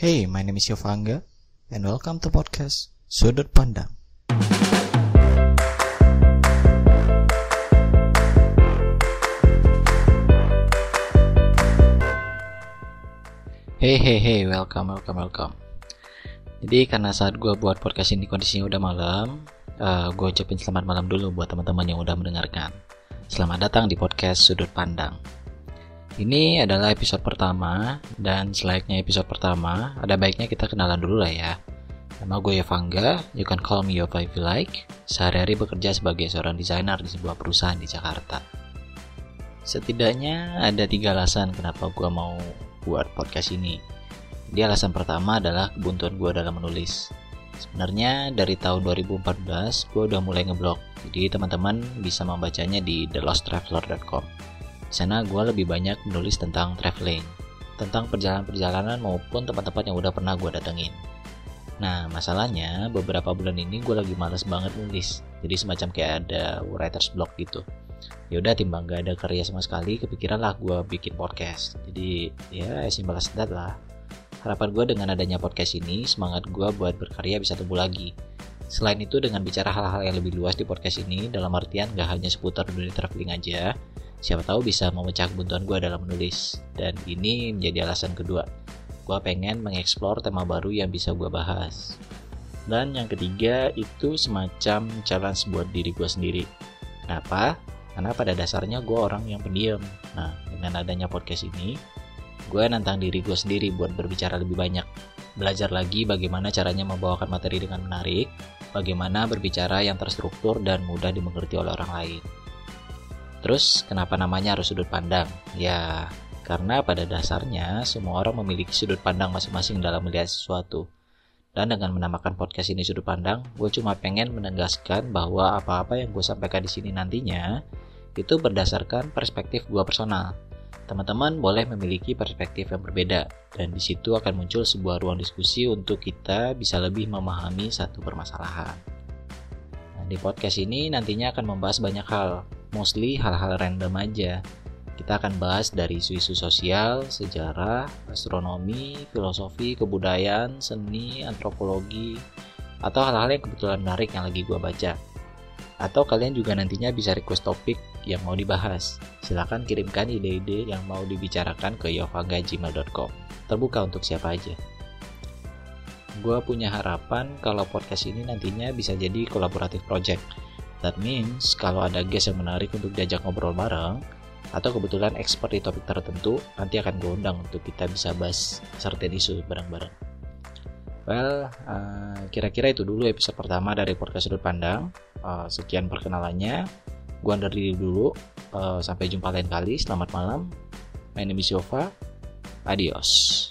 Hey, my name is Yovanga, and welcome to podcast Sudut Pandang. Hey, hey, hey, welcome, welcome, welcome. Jadi karena saat gue buat podcast ini kondisinya udah malam, uh, eh, gue ucapin selamat malam dulu buat teman-teman yang udah mendengarkan. Selamat datang di podcast Sudut Pandang. Ini adalah episode pertama, dan selayaknya episode pertama, ada baiknya kita kenalan dulu lah ya. Nama gue Yovanga, you can call me Yova if you like. Sehari-hari bekerja sebagai seorang desainer di sebuah perusahaan di Jakarta. Setidaknya ada tiga alasan kenapa gue mau buat podcast ini. Jadi alasan pertama adalah kebuntuan gue dalam menulis. Sebenarnya dari tahun 2014 gue udah mulai ngeblog, jadi teman-teman bisa membacanya di thelosttraveler.com. Di sana gue lebih banyak menulis tentang traveling, tentang perjalanan-perjalanan maupun tempat-tempat yang udah pernah gue datengin. Nah, masalahnya beberapa bulan ini gue lagi males banget nulis, jadi semacam kayak ada writer's block gitu. Ya udah timbang gak ada karya sama sekali kepikiran lah gue bikin podcast. Jadi ya simpel as that lah. Harapan gue dengan adanya podcast ini semangat gue buat berkarya bisa tumbuh lagi. Selain itu dengan bicara hal-hal yang lebih luas di podcast ini dalam artian gak hanya seputar dunia traveling aja siapa tahu bisa memecah kebuntuan gue dalam menulis. Dan ini menjadi alasan kedua. Gue pengen mengeksplor tema baru yang bisa gue bahas. Dan yang ketiga itu semacam challenge buat diri gue sendiri. Kenapa? Karena pada dasarnya gue orang yang pendiam. Nah dengan adanya podcast ini gue nantang diri gue sendiri buat berbicara lebih banyak. Belajar lagi bagaimana caranya membawakan materi dengan menarik bagaimana berbicara yang terstruktur dan mudah dimengerti oleh orang lain terus kenapa namanya harus sudut pandang ya karena pada dasarnya semua orang memiliki sudut pandang masing-masing dalam melihat sesuatu dan dengan menamakan podcast ini sudut pandang, gue cuma pengen menegaskan bahwa apa-apa yang gue sampaikan di sini nantinya itu berdasarkan perspektif gue personal. Teman-teman boleh memiliki perspektif yang berbeda dan di situ akan muncul sebuah ruang diskusi untuk kita bisa lebih memahami satu permasalahan. Nah, di podcast ini nantinya akan membahas banyak hal, mostly hal-hal random aja kita akan bahas dari isu-isu sosial, sejarah, astronomi, filosofi, kebudayaan, seni, antropologi, atau hal-hal yang kebetulan menarik yang lagi gue baca. Atau kalian juga nantinya bisa request topik yang mau dibahas. Silahkan kirimkan ide-ide yang mau dibicarakan ke yovangajima.com. Terbuka untuk siapa aja. Gue punya harapan kalau podcast ini nantinya bisa jadi kolaboratif project. That means kalau ada guest yang menarik untuk diajak ngobrol bareng, atau kebetulan expert di topik tertentu nanti akan gue undang untuk kita bisa bahas certain isu bareng-bareng. Well, uh, kira-kira itu dulu episode pertama dari podcast sudut pandang. Uh, sekian perkenalannya. Gue undur diri dulu. Uh, sampai jumpa lain kali. Selamat malam. My name is Yova. Adios.